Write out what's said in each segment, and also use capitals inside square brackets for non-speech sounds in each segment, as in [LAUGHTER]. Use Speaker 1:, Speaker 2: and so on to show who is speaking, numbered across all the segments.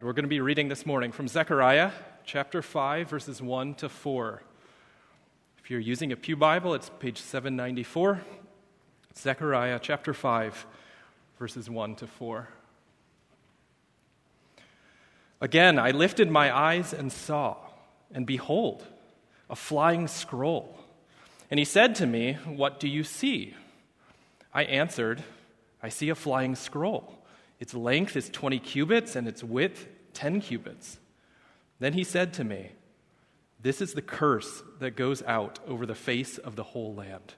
Speaker 1: We're going to be reading this morning from Zechariah chapter 5, verses 1 to 4. If you're using a Pew Bible, it's page 794. Zechariah chapter 5, verses 1 to 4. Again, I lifted my eyes and saw, and behold, a flying scroll. And he said to me, What do you see? I answered, I see a flying scroll. Its length is 20 cubits and its width 10 cubits. Then he said to me, This is the curse that goes out over the face of the whole land.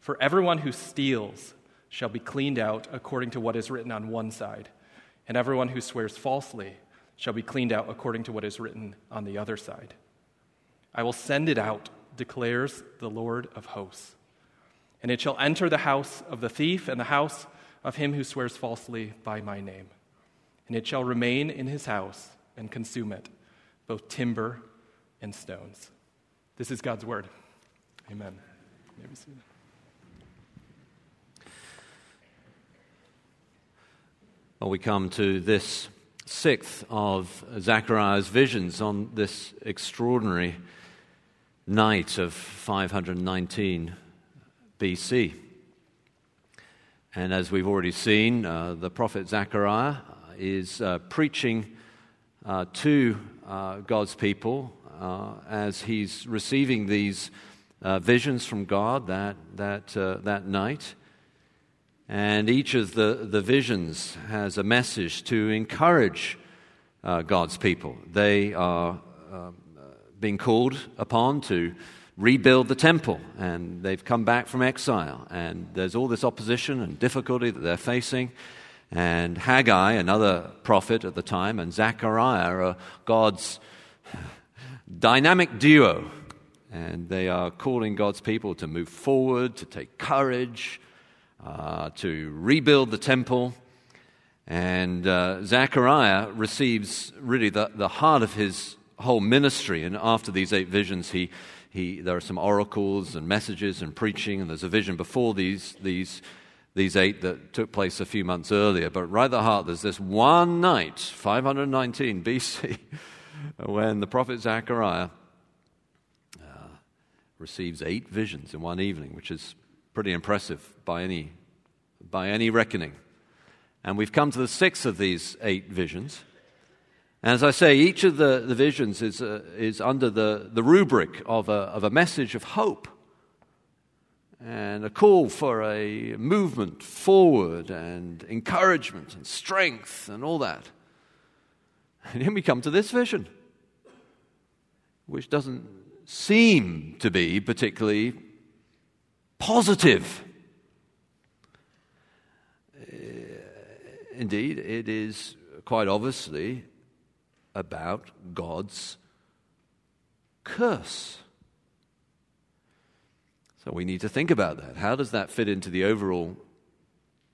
Speaker 1: For everyone who steals shall be cleaned out according to what is written on one side, and everyone who swears falsely shall be cleaned out according to what is written on the other side. I will send it out, declares the Lord of hosts. And it shall enter the house of the thief and the house of him who swears falsely by my name. And it shall remain in his house and consume it, both timber and stones. This is God's word. Amen.
Speaker 2: Well, we come to this sixth of Zechariah's visions on this extraordinary night of 519 BC. And as we've already seen, uh, the prophet Zechariah is uh, preaching uh, to uh, God's people uh, as he's receiving these uh, visions from God that, that, that night. And each of the, the visions has a message to encourage God's people. They are being called upon to rebuild the temple, and they've come back from exile, and there's all this opposition and difficulty that they're facing. And Haggai, another prophet at the time, and Zechariah are God's dynamic duo. And they are calling God's people to move forward, to take courage, uh, to rebuild the temple. And uh, Zechariah receives really the, the heart of his whole ministry. And after these eight visions, he he, there are some oracles and messages and preaching, and there's a vision before these, these, these eight that took place a few months earlier. But right at the heart, there's this one night, 519 BC, [LAUGHS] when the prophet Zechariah uh, receives eight visions in one evening, which is pretty impressive by any, by any reckoning. And we've come to the sixth of these eight visions. And as I say, each of the, the visions is, uh, is under the, the rubric of a, of a message of hope and a call for a movement forward and encouragement and strength and all that. And then we come to this vision, which doesn't seem to be particularly positive. Uh, indeed, it is quite obviously about God's curse. So we need to think about that. How does that fit into the overall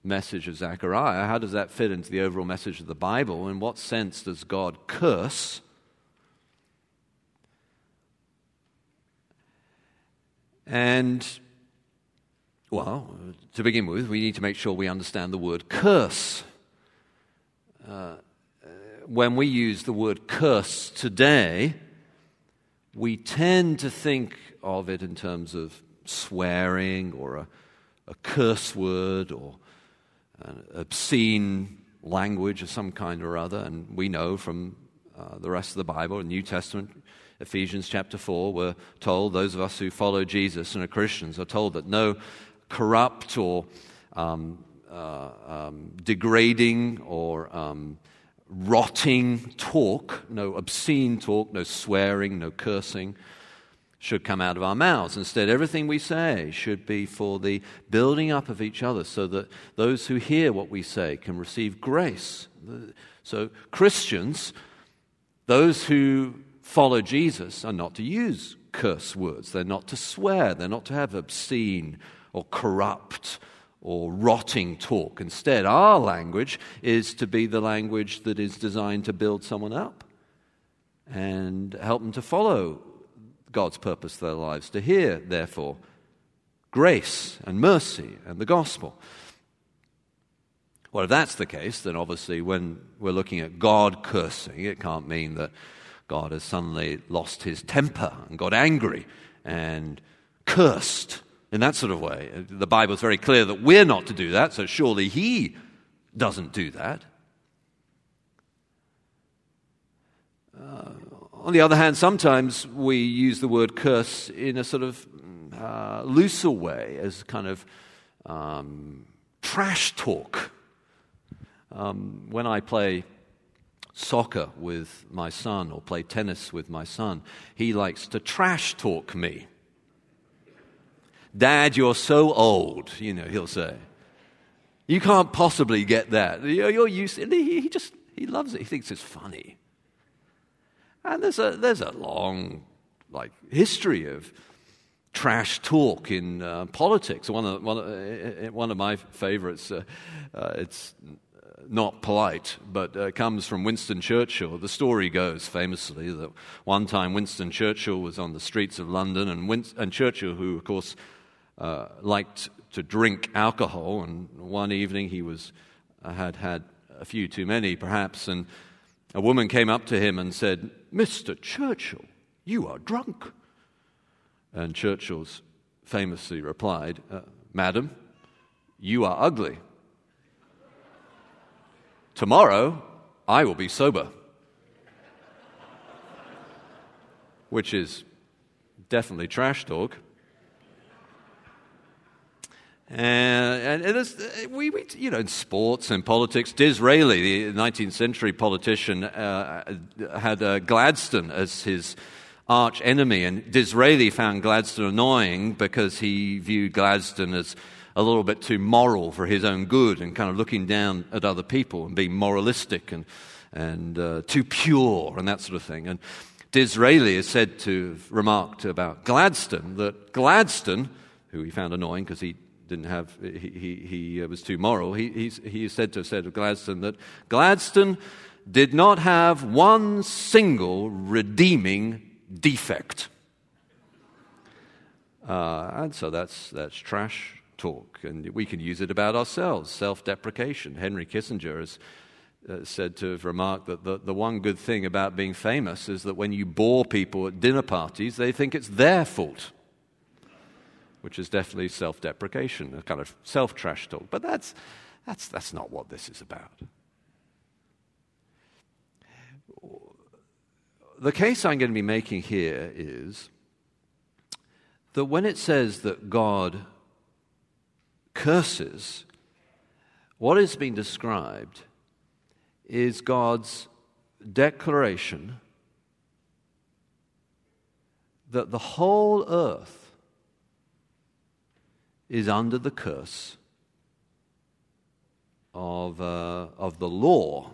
Speaker 2: message of Zechariah? How does that fit into the overall message of the Bible? In what sense does God curse? And, well, to begin with, we need to make sure we understand the word curse. Uh, when we use the word curse today, we tend to think of it in terms of swearing or a, a curse word or an obscene language of some kind or other. And we know from uh, the rest of the Bible, the New Testament, Ephesians chapter 4, we're told, those of us who follow Jesus and are Christians, are told that no corrupt or um, uh, um, degrading or um, rotting talk, no obscene talk, no swearing, no cursing should come out of our mouths. Instead, everything we say should be for the building up of each other so that those who hear what we say can receive grace. So, Christians, those who follow Jesus, are not to use curse words. They're not to swear. They're not to have obscene or corrupt or rotting talk. Instead, our language is to be the language that is designed to build someone up and help them to follow God's purpose for their lives, to hear, therefore, grace and mercy and the gospel. Well, if that's the case, then obviously when we're looking at God cursing, it can't mean that God has suddenly lost his temper and got angry and cursed in that sort of way. The Bible is very clear that we're not to do that, so surely he doesn't do that. Uh, on the other hand, sometimes we use the word curse in a sort of uh, looser way as kind of um, trash talk. Um, when I play soccer with my son or play tennis with my son, he likes to trash talk me. Dad, you're so old, you know, he'll say. You can't possibly get that. You're, you're used, he, he just, he loves it. He thinks it's funny. And there's a, there's a long, like, history of trash talk in uh, politics. One of, one, uh, one of my favorites, uh, uh it's not polite, but uh, comes from Winston Churchill. The story goes famously that one time Winston Churchill was on the streets of London, and, and Churchill, who of course uh, liked to drink alcohol, and one evening he was uh, had had a few too many, perhaps, and a woman came up to him and said, "Mr. Churchill, you are drunk." And Churchill's famously replied, uh, "Madam, you are ugly." Tomorrow, I will be sober. Which is definitely trash talk. And, and it is, we, we, you know, in sports and politics, Disraeli, the 19th century politician, uh, had uh, Gladstone as his arch enemy. And Disraeli found Gladstone annoying because he viewed Gladstone as a little bit too moral for his own good and kind of looking down at other people and being moralistic and, and uh, too pure and that sort of thing. And Disraeli is said to have remarked about Gladstone that Gladstone, who he found annoying because he didn't have, he, he, he uh, was too moral, he, he, he is said to have said of Gladstone that Gladstone did not have one single redeeming defect. Uh, and so that's, that's trash talk, and we can use it about ourselves self deprecation. Henry Kissinger has uh, said to have remarked that the, the one good thing about being famous is that when you bore people at dinner parties, they think it's their fault, which is definitely self deprecation, a kind of self trash talk. But that's, that's, that's not what this is about. The case I'm going to be making here is that when it says that God curses, what is being described is God's declaration that the whole earth is under the curse of, uh, of the law,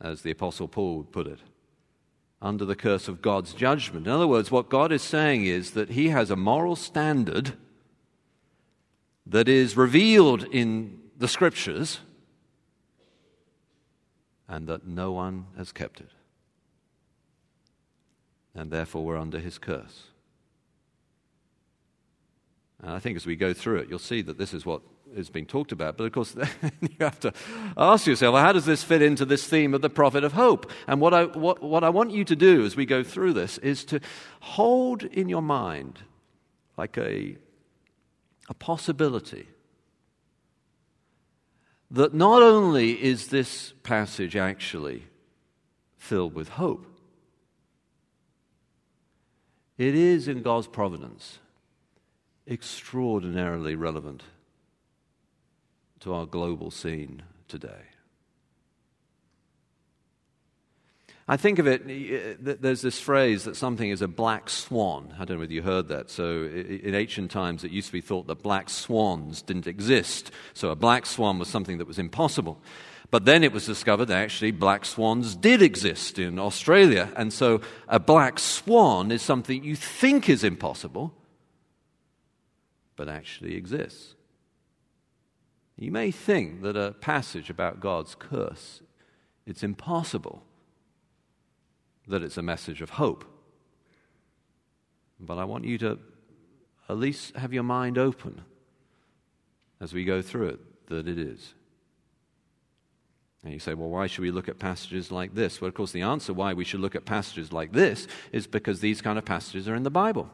Speaker 2: as the Apostle Paul would put it, under the curse of God's judgment. In other words, what God is saying is that He has a moral standard that is revealed in the scriptures and that no one has kept it. And therefore, we're under his curse. And I think as we go through it, you'll see that this is what is being talked about. But of course, [LAUGHS] you have to ask yourself, well, how does this fit into this theme of the prophet of hope? And what I, what, what I want you to do as we go through this is to hold in your mind, like a a possibility that not only is this passage actually filled with hope, it is in God's providence extraordinarily relevant to our global scene today. I think of it, there's this phrase that something is a black swan. I don't know whether you heard that. So, in ancient times, it used to be thought that black swans didn't exist. So, a black swan was something that was impossible. But then it was discovered that actually black swans did exist in Australia. And so, a black swan is something you think is impossible, but actually exists. You may think that a passage about God's curse, it's impossible that it's a message of hope. But I want you to at least have your mind open as we go through it that it is. And you say, well, why should we look at passages like this? Well, of course, the answer why we should look at passages like this is because these kind of passages are in the Bible.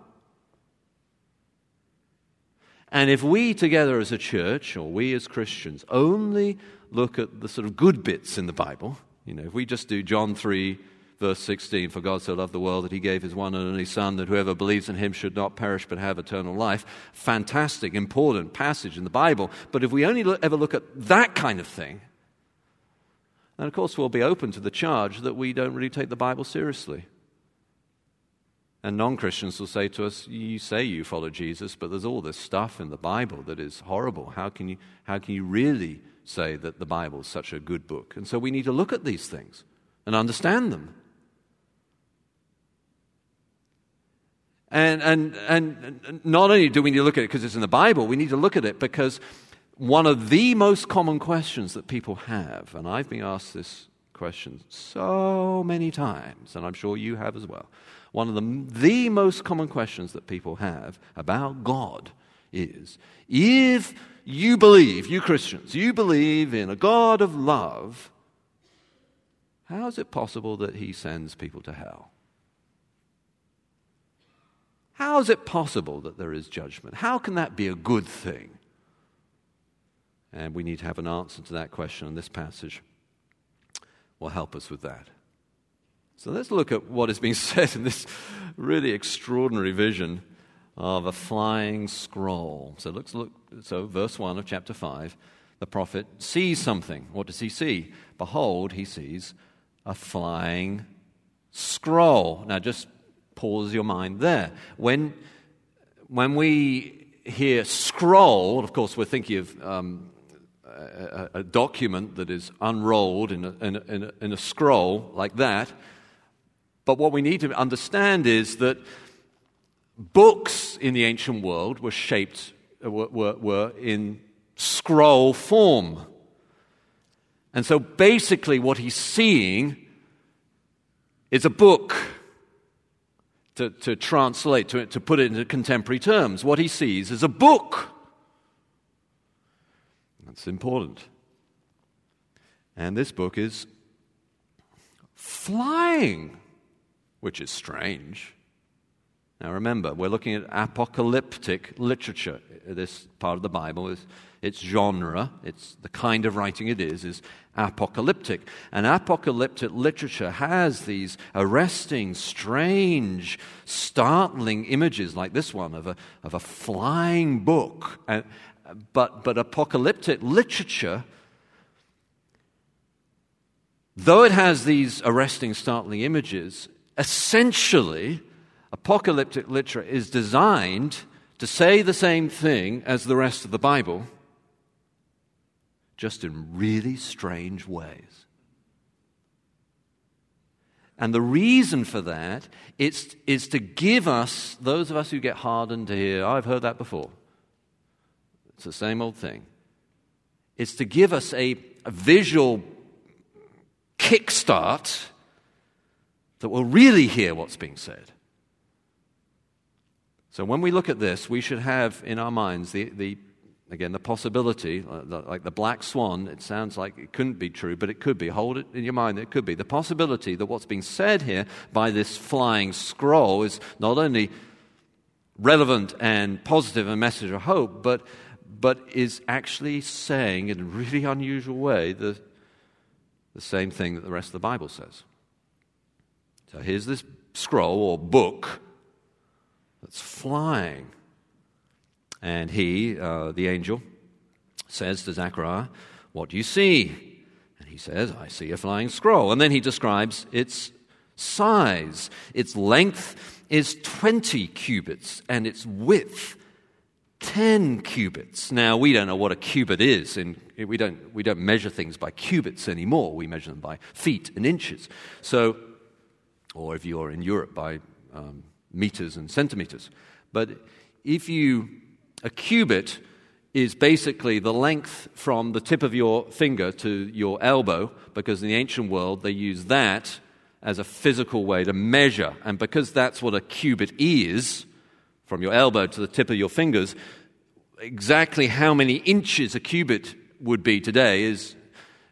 Speaker 2: And if we together as a church, or we as Christians, only look at the sort of good bits in the Bible, you know, if we just do John 3, verse 16, for God so loved the world that he gave his one and only Son, that whoever believes in him should not perish but have eternal life. Fantastic, important passage in the Bible. But if we only look, ever look at that kind of thing, then of course we'll be open to the charge that we don't really take the Bible seriously. And non Christians will say to us, You say you follow Jesus, but there's all this stuff in the Bible that is horrible. How can you, how can you really say that the Bible is such a good book? And so we need to look at these things and understand them. And, and, and not only do we need to look at it because it's in the Bible, we need to look at it because one of the most common questions that people have, and I've been asked this question so many times, and I'm sure you have as well one of the, the most common questions that people have about God is if you believe, you Christians, you believe in a God of love, how is it possible that he sends people to hell? How is it possible that there is judgment? How can that be a good thing? And we need to have an answer to that question, and this passage will help us with that. So let's look at what is being [LAUGHS] said in this really extraordinary vision of a flying scroll. So let's look. So verse one of chapter five, the prophet sees something. What does he see? Behold, he sees a flying scroll. Now, just pause your mind there. When when we hear scroll, of course, we're thinking of um, a, a, document that is unrolled in a, in, a, in a, scroll like that. But what we need to understand is that books in the ancient world were shaped, were, were, were in scroll form. And so basically, what he's seeing is a book. To, to translate, to, to put it into contemporary terms, what he sees is a book. That's important. And this book is flying which is strange. Now remember, we're looking at apocalyptic literature. This part of the Bible is its genre, it's the kind of writing it is, is apocalyptic. And apocalyptic literature has these arresting, strange, startling images like this one of a, of a flying book. And, but, but apocalyptic literature though it has these arresting, startling images, essentially, apocalyptic literature is designed to say the same thing as the rest of the Bible, just in really strange ways. And the reason for that is, is to give us, those of us who get hardened to hear, oh, I've heard that before. It's the same old thing. It's to give us a, a visual kickstart that will really hear what's being said. So when we look at this, we should have in our minds the, the again, the possibility, uh, like the black swan, it sounds like it couldn't be true, but it could be. Hold it in your mind, it could be. The possibility that what's being said here by this flying scroll is not only relevant and positive, a message of hope, but, but is actually saying in a really unusual way the, the same thing that the rest of the Bible says. So here's this scroll or book that's flying. And he, uh, the angel, says to Zechariah, What do you see? And he says, I see a flying scroll. And then he describes its size. Its length is 20 cubits, and its width 10 cubits. Now, we don't know what a cubit is, we don't, we don't measure things by cubits anymore. We measure them by feet and inches. So or if you're in Europe by um, meters and centimeters. But if you, a cubit is basically the length from the tip of your finger to your elbow, because in the ancient world they used that as a physical way to measure. And because that's what a cubit is, from your elbow to the tip of your fingers, exactly how many inches a cubit would be today is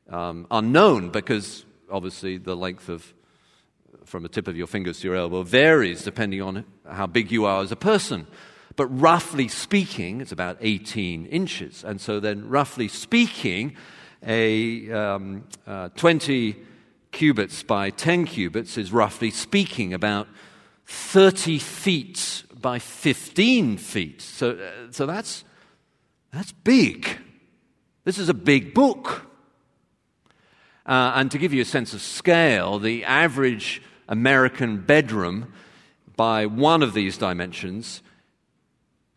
Speaker 2: um, unknown because obviously the length of from the tip of your fingers to your elbow varies depending on how big you are as a person. But roughly speaking, it's about 18 inches. And so then, roughly speaking, a um, uh, 20 cubits by 10 cubits is roughly speaking about 30 feet by 15 feet. So, uh, so that's, that's big. This is a big book. Uh, and to give you a sense of scale, the average American bedroom by one of these dimensions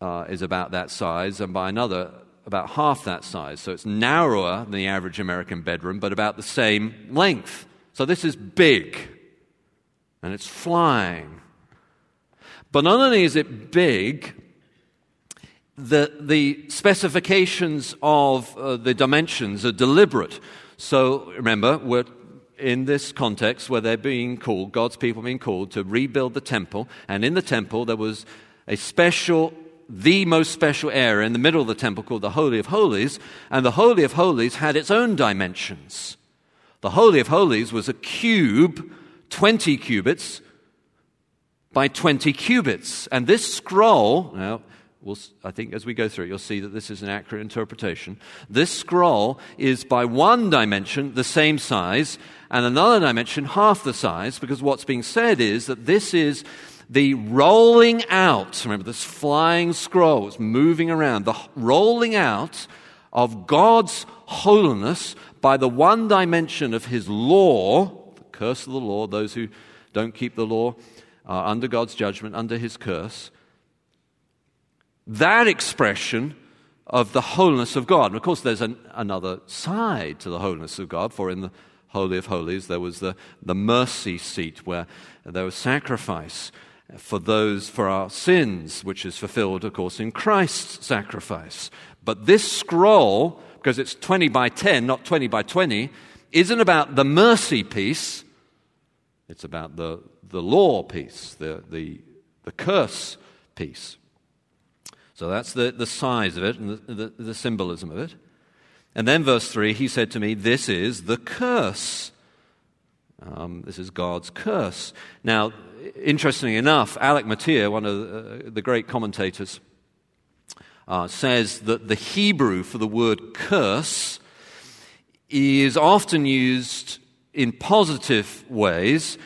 Speaker 2: uh, is about that size, and by another, about half that size. So it's narrower than the average American bedroom, but about the same length. So this is big, and it's flying. But not only is it big, the, the specifications of uh, the dimensions are deliberate. So remember, we're in this context where they're being called, God's people being called to rebuild the temple, and in the temple there was a special, the most special area in the middle of the temple called the Holy of Holies, and the Holy of Holies had its own dimensions. The Holy of Holies was a cube, 20 cubits by 20 cubits, and this scroll, now, We'll, I think as we go through it, you'll see that this is an accurate interpretation. This scroll is by one dimension the same size, and another dimension half the size, because what's being said is that this is the rolling out. Remember, this flying scroll is moving around, the rolling out of God's holiness by the one dimension of His law, the curse of the law, those who don't keep the law are under God's judgment, under His curse that expression of the wholeness of God. And of course, there's an, another side to the wholeness of God, for in the Holy of Holies there was the, the mercy seat where there was sacrifice for those, for our sins, which is fulfilled, of course, in Christ's sacrifice. But this scroll, because it's 20 by 10, not 20 by 20, isn't about the mercy piece, it's about the, the law piece, the, the, the curse piece. So that's the, the size of it and the, the, the symbolism of it. And then, verse 3, he said to me, This is the curse. Um, this is God's curse. Now, interestingly enough, Alec Motyer, one of the, uh, the great commentators, uh, says that the Hebrew for the word curse is often used in positive ways,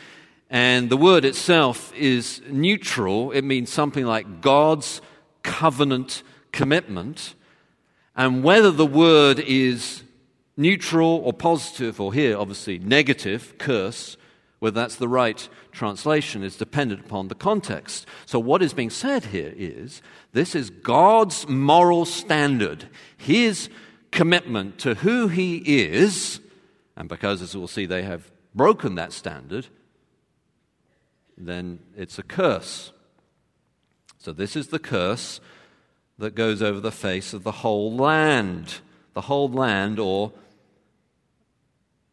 Speaker 2: and the word itself is neutral. It means something like God's covenant commitment. And whether the word is neutral or positive, or here, obviously, negative, curse, whether that's the right translation is dependent upon the context. So, what is being said here is this is God's moral standard, His commitment to who He is, and because, as we'll see, they have broken that standard, then it's a curse. So, this is the curse that goes over the face of the whole land. The whole land, or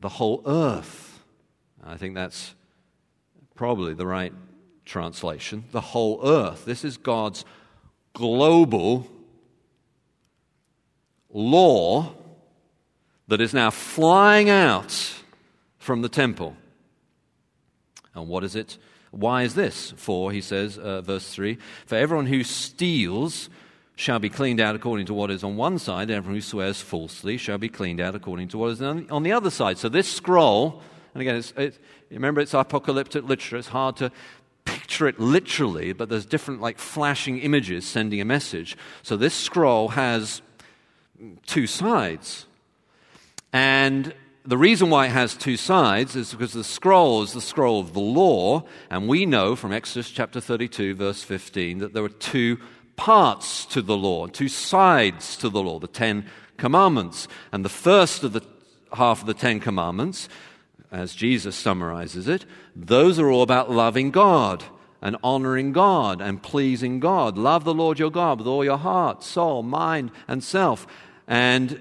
Speaker 2: the whole earth. I think that's probably the right translation. The whole earth. This is God's global law that is now flying out from the temple. And what is it? Why is this? For, he says, uh, verse 3 For everyone who steals shall be cleaned out according to what is on one side, everyone who swears falsely shall be cleaned out according to what is on the other side. So this scroll, and again, it's, it, remember it's apocalyptic literature, it's hard to picture it literally, but there's different like flashing images sending a message. So this scroll has two sides. And the reason why it has two sides is because the scroll is the scroll of the law, and we know from Exodus chapter 32, verse 15, that there are two parts to the law, two sides to the law, the Ten Commandments. And the first of the half of the Ten Commandments, as Jesus summarizes it, those are all about loving God and honoring God and pleasing God. Love the Lord your God with all your heart, soul, mind, and self. And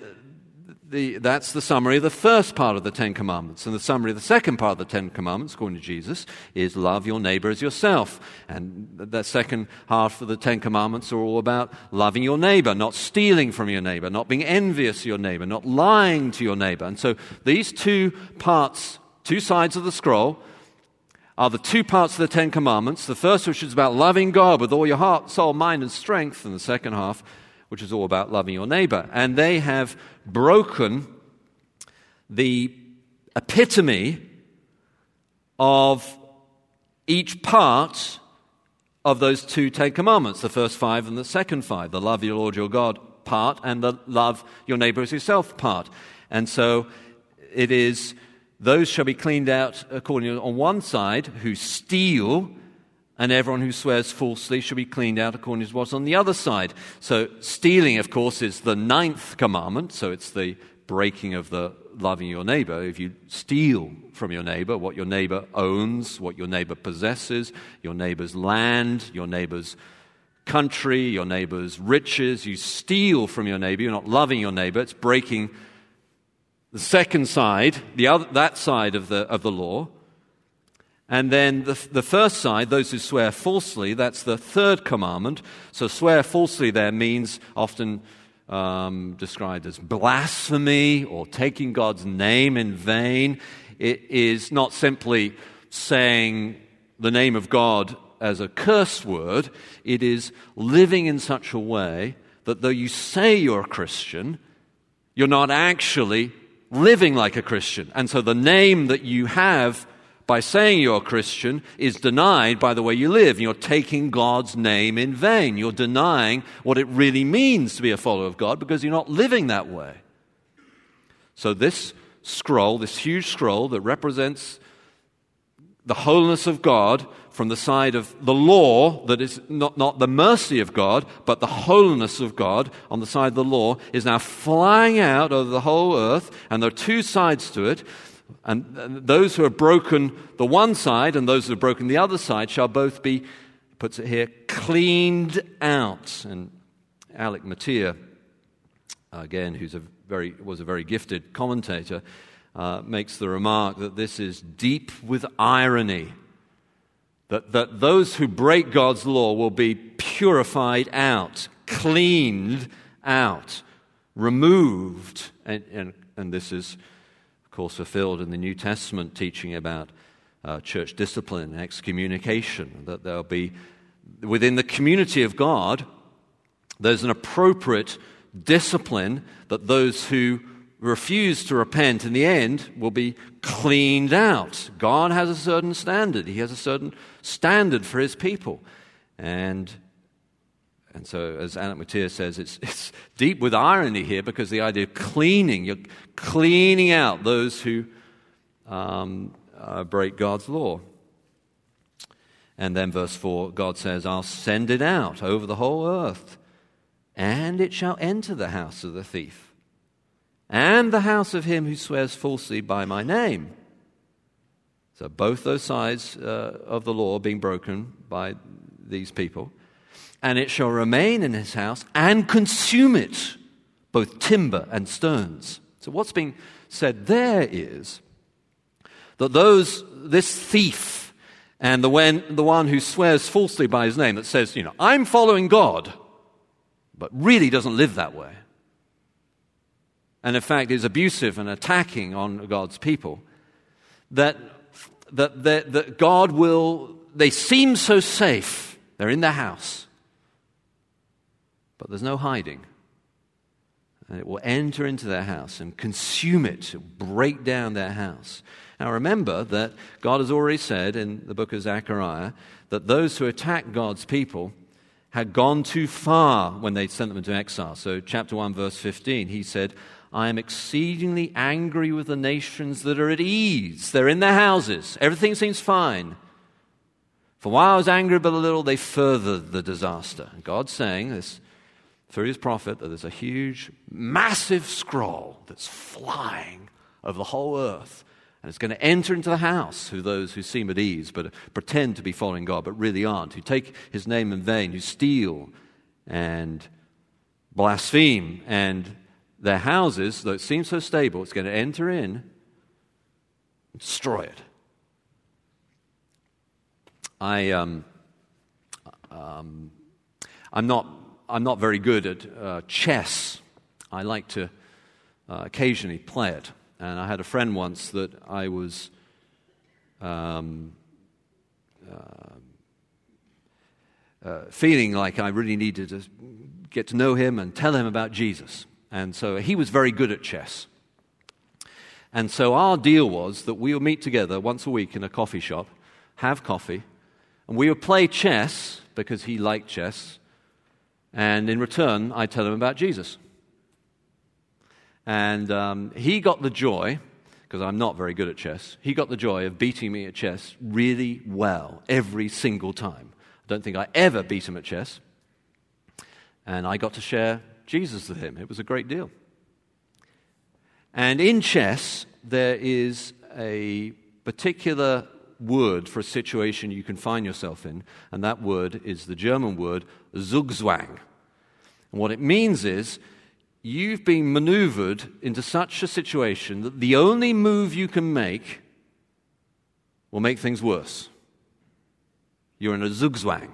Speaker 2: the, that's the summary of the first part of the Ten Commandments. And the summary of the second part of the Ten Commandments, according to Jesus, is love your neighbor as yourself. And the second half of the Ten Commandments are all about loving your neighbor, not stealing from your neighbor, not being envious of your neighbor, not lying to your neighbor. And so these two parts, two sides of the scroll, are the two parts of the Ten Commandments. The first, which is about loving God with all your heart, soul, mind, and strength, and the second half, which is all about loving your neighbor. And they have broken the epitome of each part of those two Ten Commandments the first five and the second five the love your Lord your God part and the love your neighbor as yourself part. And so it is those shall be cleaned out according on one side who steal and everyone who swears falsely shall be cleaned out according to what's on the other side. So, stealing, of course, is the ninth commandment, so it's the breaking of the loving your neighbor. If you steal from your neighbor what your neighbor owns, what your neighbor possesses, your neighbor's land, your neighbor's country, your neighbor's riches, you steal from your neighbor, you're not loving your neighbor, it's breaking the second side, the other, that side of the, of the law. And then the, the first side, those who swear falsely, that's the third commandment. So swear falsely there means often um, described as blasphemy or taking God's name in vain. It is not simply saying the name of God as a curse word, it is living in such a way that though you say you're a Christian, you're not actually living like a Christian. And so the name that you have by saying you're a Christian is denied by the way you live. You're taking God's name in vain. You're denying what it really means to be a follower of God because you're not living that way. So, this scroll, this huge scroll that represents the holiness of God from the side of the law, that is not, not the mercy of God, but the holiness of God on the side of the law, is now flying out over the whole earth, and there are two sides to it. And those who have broken the one side and those who have broken the other side shall both be, puts it here, cleaned out. And Alec Motyer, again, very, was a very gifted commentator, uh, makes the remark that this is deep with irony. That, that those who break God's law will be purified out, cleaned out, removed. And, and, and this is course, fulfilled in the New Testament teaching about uh, church discipline and excommunication, that there'll be, within the community of God, there's an appropriate discipline that those who refuse to repent in the end will be cleaned out. God has a certain standard, He has a certain standard for His people. And and so, as Alec Motyer says, it's, it's deep with irony here because the idea of cleaning, you're cleaning out those who um, uh, break God's law. And then, verse 4, God says, I'll send it out over the whole earth, and it shall enter the house of the thief, and the house of him who swears falsely by my name. So, both those sides uh, of the law being broken by these people and it shall remain in his house and consume it, both timber and stones. So, what's being said there is that those, this thief and the, when, the one who swears falsely by his name, that says, you know, I'm following God, but really doesn't live that way, and in fact is abusive and attacking on God's people, that, that, that, that God will, they seem so safe, they're in their house but there's no hiding. And it will enter into their house and consume it, break down their house. Now remember that God has already said in the book of Zechariah that those who attack God's people had gone too far when they sent them into exile. So, chapter 1, verse 15, he said, I am exceedingly angry with the nations that are at ease. They're in their houses. Everything seems fine. For while I was angry but a little, they furthered the disaster. God's saying this through his prophet that there's a huge, massive scroll that's flying over the whole earth. And it's going to enter into the house who those who seem at ease, but pretend to be following God, but really aren't, who take his name in vain, who steal and blaspheme and their houses, though it seems so stable, it's going to enter in and destroy it. I, um, um, I'm, not, I'm not very good at uh, chess. I like to uh, occasionally play it. And I had a friend once that I was um, uh, uh, feeling like I really needed to get to know him and tell him about Jesus. And so he was very good at chess. And so our deal was that we would meet together once a week in a coffee shop, have coffee, and we would play chess because he liked chess. And in return, I'd tell him about Jesus. And um, he got the joy, because I'm not very good at chess, he got the joy of beating me at chess really well every single time. I don't think I ever beat him at chess. And I got to share Jesus with him. It was a great deal. And in chess, there is a particular word for a situation you can find yourself in, and that word is the German word Zugzwang. And what it means is you've been maneuvered into such a situation that the only move you can make will make things worse. You're in a Zugzwang.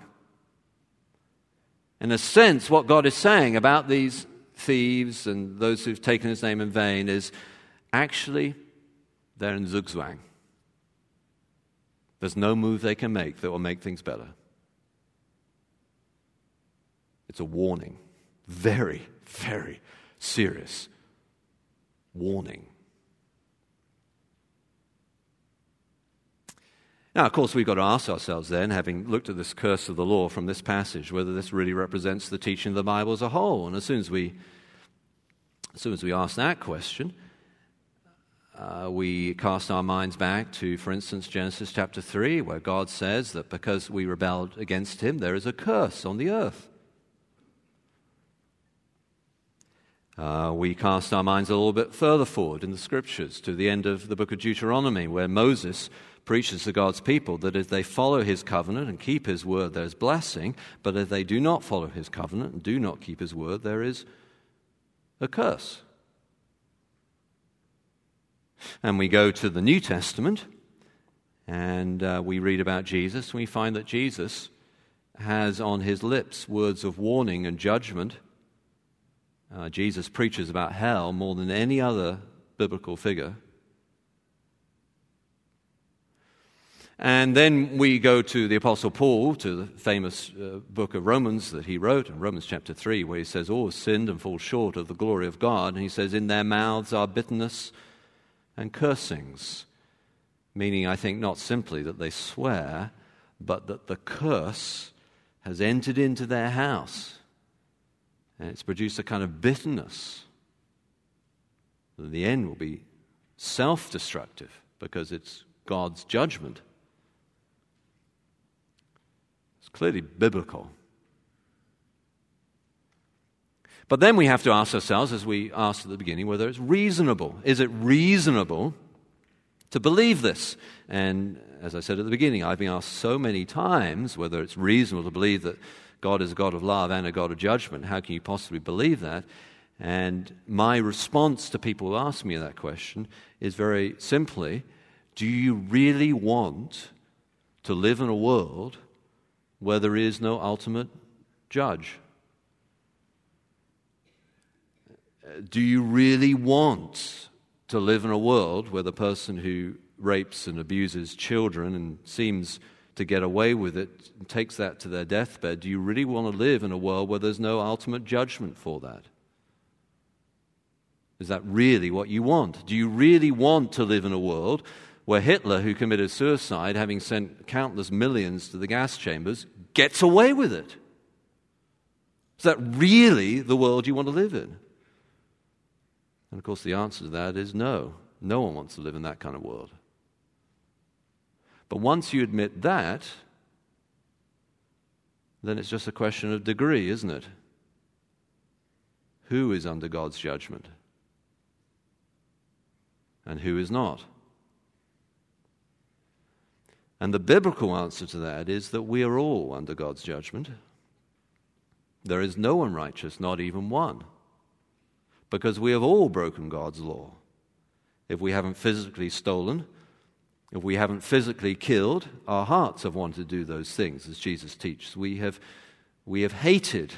Speaker 2: In a sense, what God is saying about these thieves and those who've taken his name in vain is actually they're in Zugzwang. There's no move they can make that will make things better. It's a warning. Very, very serious warning. Now, of course, we've got to ask ourselves then, having looked at this curse of the law from this passage, whether this really represents the teaching of the Bible as a whole. And as soon as we, as soon as we ask that question, uh, we cast our minds back to, for instance, Genesis chapter 3, where God says that because we rebelled against him, there is a curse on the earth. Uh, we cast our minds a little bit further forward in the scriptures to the end of the book of Deuteronomy, where Moses preaches to God's people that if they follow his covenant and keep his word, there's blessing, but if they do not follow his covenant and do not keep his word, there is a curse. And we go to the New Testament and uh, we read about Jesus, and we find that Jesus has on his lips words of warning and judgment. Uh, Jesus preaches about hell more than any other biblical figure. And then we go to the Apostle Paul, to the famous uh, book of Romans that he wrote, in Romans chapter 3, where he says, All have sinned and fall short of the glory of God. And he says, In their mouths are bitterness and cursings, meaning, I think, not simply that they swear, but that the curse has entered into their house. And it's produced a kind of bitterness. The end will be self destructive because it's God's judgment. It's clearly biblical. But then we have to ask ourselves, as we asked at the beginning, whether it's reasonable. Is it reasonable to believe this? And as I said at the beginning, I've been asked so many times whether it's reasonable to believe that God is a God of love and a God of judgment. How can you possibly believe that? And my response to people who ask me that question is very simply Do you really want to live in a world where there is no ultimate judge? Do you really want to live in a world where the person who rapes and abuses children and seems to get away with it and takes that to their deathbed, do you really want to live in a world where there's no ultimate judgment for that? Is that really what you want? Do you really want to live in a world where Hitler, who committed suicide, having sent countless millions to the gas chambers, gets away with it? Is that really the world you want to live in? And of course, the answer to that is no. No one wants to live in that kind of world. But once you admit that, then it's just a question of degree, isn't it? Who is under God's judgment? And who is not? And the biblical answer to that is that we are all under God's judgment. There is no one righteous, not even one. Because we have all broken God's law. If we haven't physically stolen, if we haven't physically killed, our hearts have wanted to do those things, as Jesus teaches. We have, we have hated.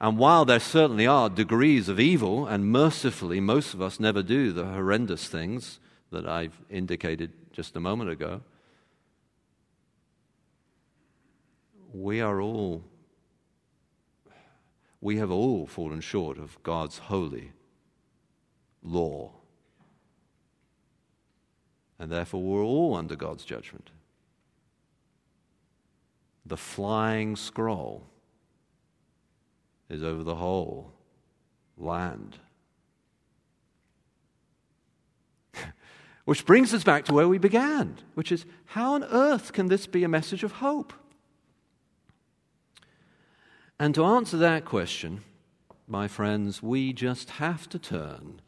Speaker 2: And while there certainly are degrees of evil, and mercifully most of us never do the horrendous things that I've indicated just a moment ago, we are all, we have all fallen short of God's holy law. And therefore, we're all under God's judgment. The flying scroll is over the whole land. [LAUGHS] which brings us back to where we began, which is how on earth can this be a message of hope? And to answer that question, my friends, we just have to turn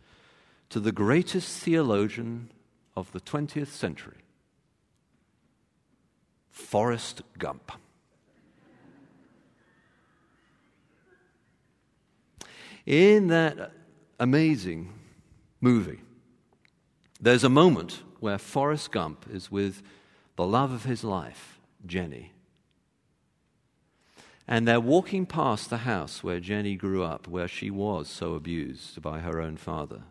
Speaker 2: to the greatest theologian of the 20th century, Forrest Gump. In that amazing movie, there's a moment where Forrest Gump is with the love of his life, Jenny. And they're walking past the house where Jenny grew up, where she was so abused by her own father.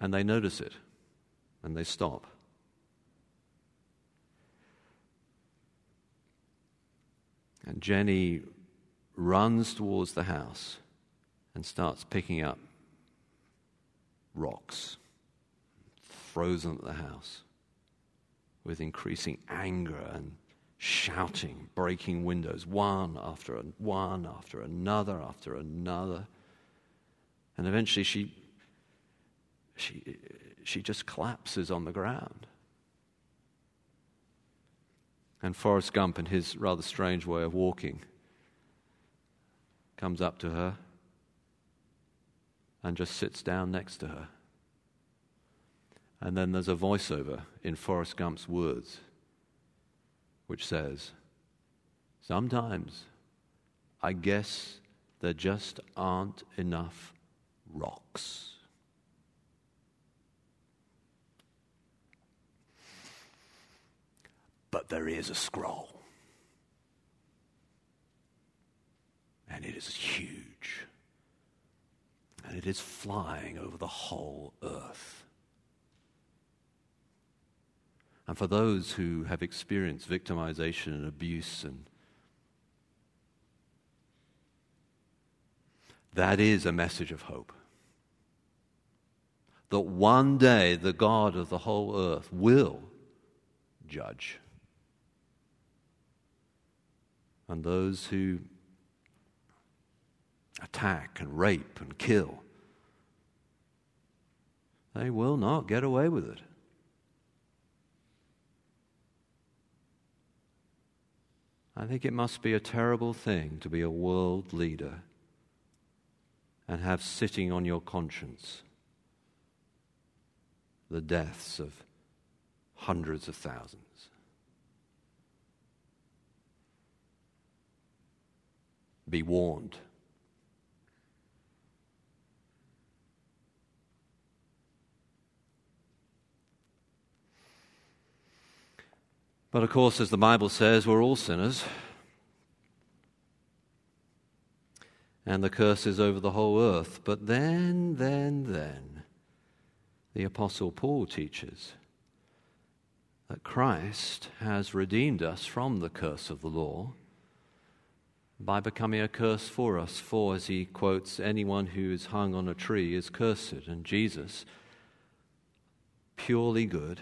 Speaker 2: And they notice it and they stop. And Jenny runs towards the house and starts picking up rocks, throws them at the house with increasing anger and shouting, breaking windows, one after one after another after another. And eventually she, she, she just collapses on the ground. And Forrest Gump, in his rather strange way of walking, comes up to her and just sits down next to her. And then there's a voiceover in Forrest Gump's words, which says, Sometimes I guess there just aren't enough rocks. But there is a scroll. And it is huge. And it is flying over the whole earth. And for those who have experienced victimization and abuse and that is a message of hope. That one day the God of the whole earth will judge. And those who attack and rape and kill, they will not get away with it. I think it must be a terrible thing to be a world leader and have sitting on your conscience the deaths of hundreds of thousands. Be warned. But of course, as the Bible says, we're all sinners. And the curse is over the whole earth. But then, then, then, the Apostle Paul teaches that Christ has redeemed us from the curse of the law by becoming a curse for us. For, as he quotes, anyone who is hung on a tree is cursed. And Jesus, purely good,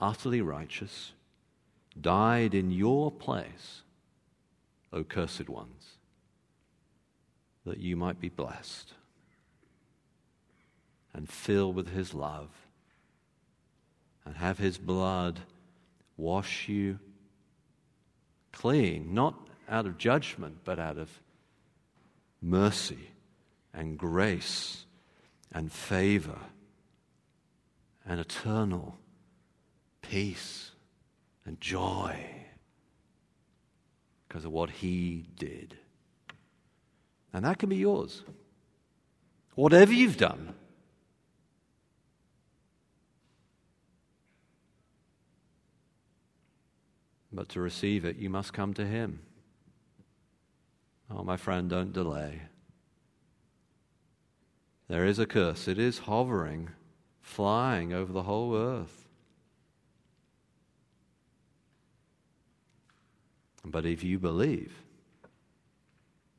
Speaker 2: utterly righteous, died in your place, O cursed ones, that you might be blessed and filled with his love and have his blood wash you clean, not out of judgment, but out of mercy and grace and favor and eternal peace and joy. because of what he did. And that can be yours. Whatever you've done. But to receive it, you must come to him. Oh, my friend, don't delay. There is a curse. It is hovering, flying over the whole earth. But if you believe,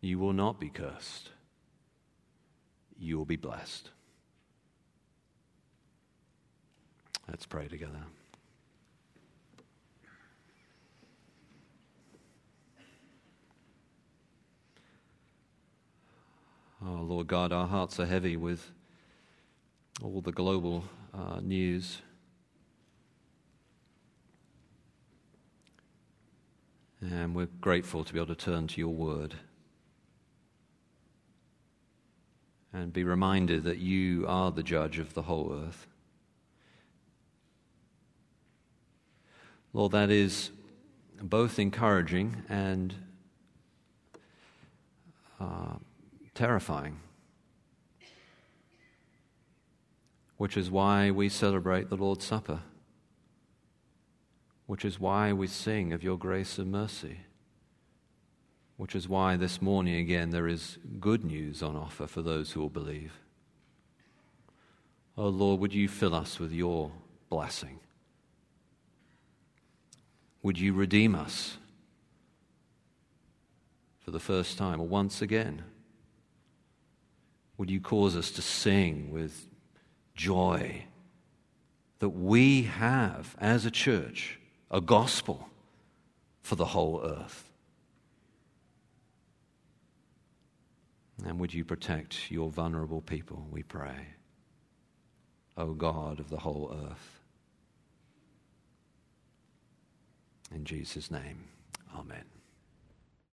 Speaker 2: you will not be cursed. You will be blessed. Let's pray together. Oh, Lord God, our hearts are heavy with all the global uh, news. And we're grateful to be able to turn to your word and be reminded that you are the judge of the whole earth. Lord, that is both encouraging and uh, terrifying. Which is why we celebrate the Lord's Supper, which is why we sing of your grace and mercy, which is why this morning again there is good news on offer for those who will believe. Oh Lord, would you fill us with your blessing? Would you redeem us for the first time or once again? Would you cause us to sing with joy that we have, as a church, a gospel for the whole earth? And would you protect your vulnerable people, we pray, O God of the whole earth? In Jesus' name, amen.